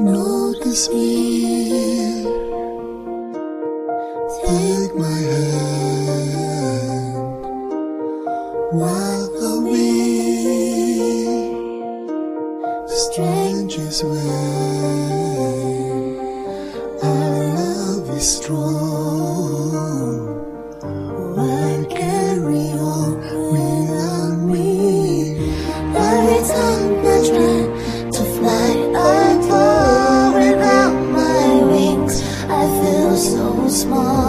Notice me. Take my hand. Welcome me. strangest way. Our love is strong.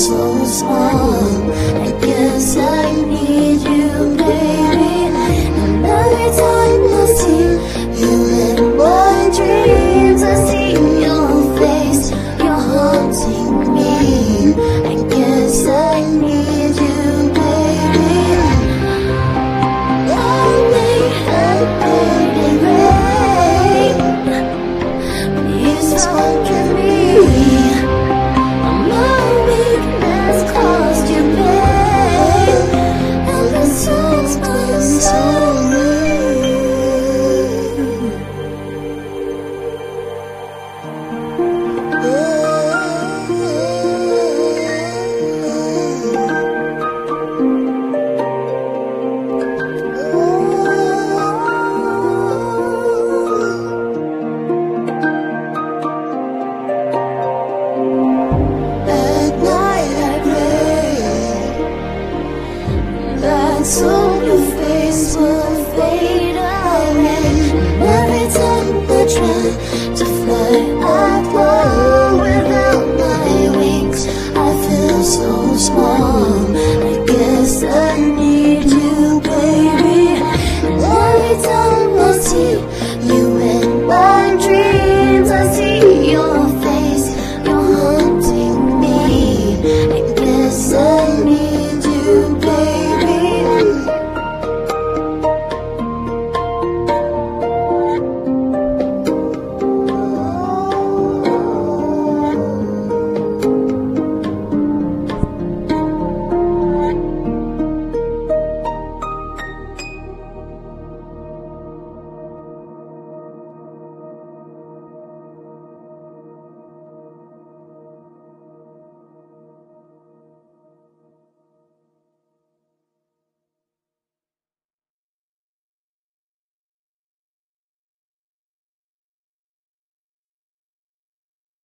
so small. So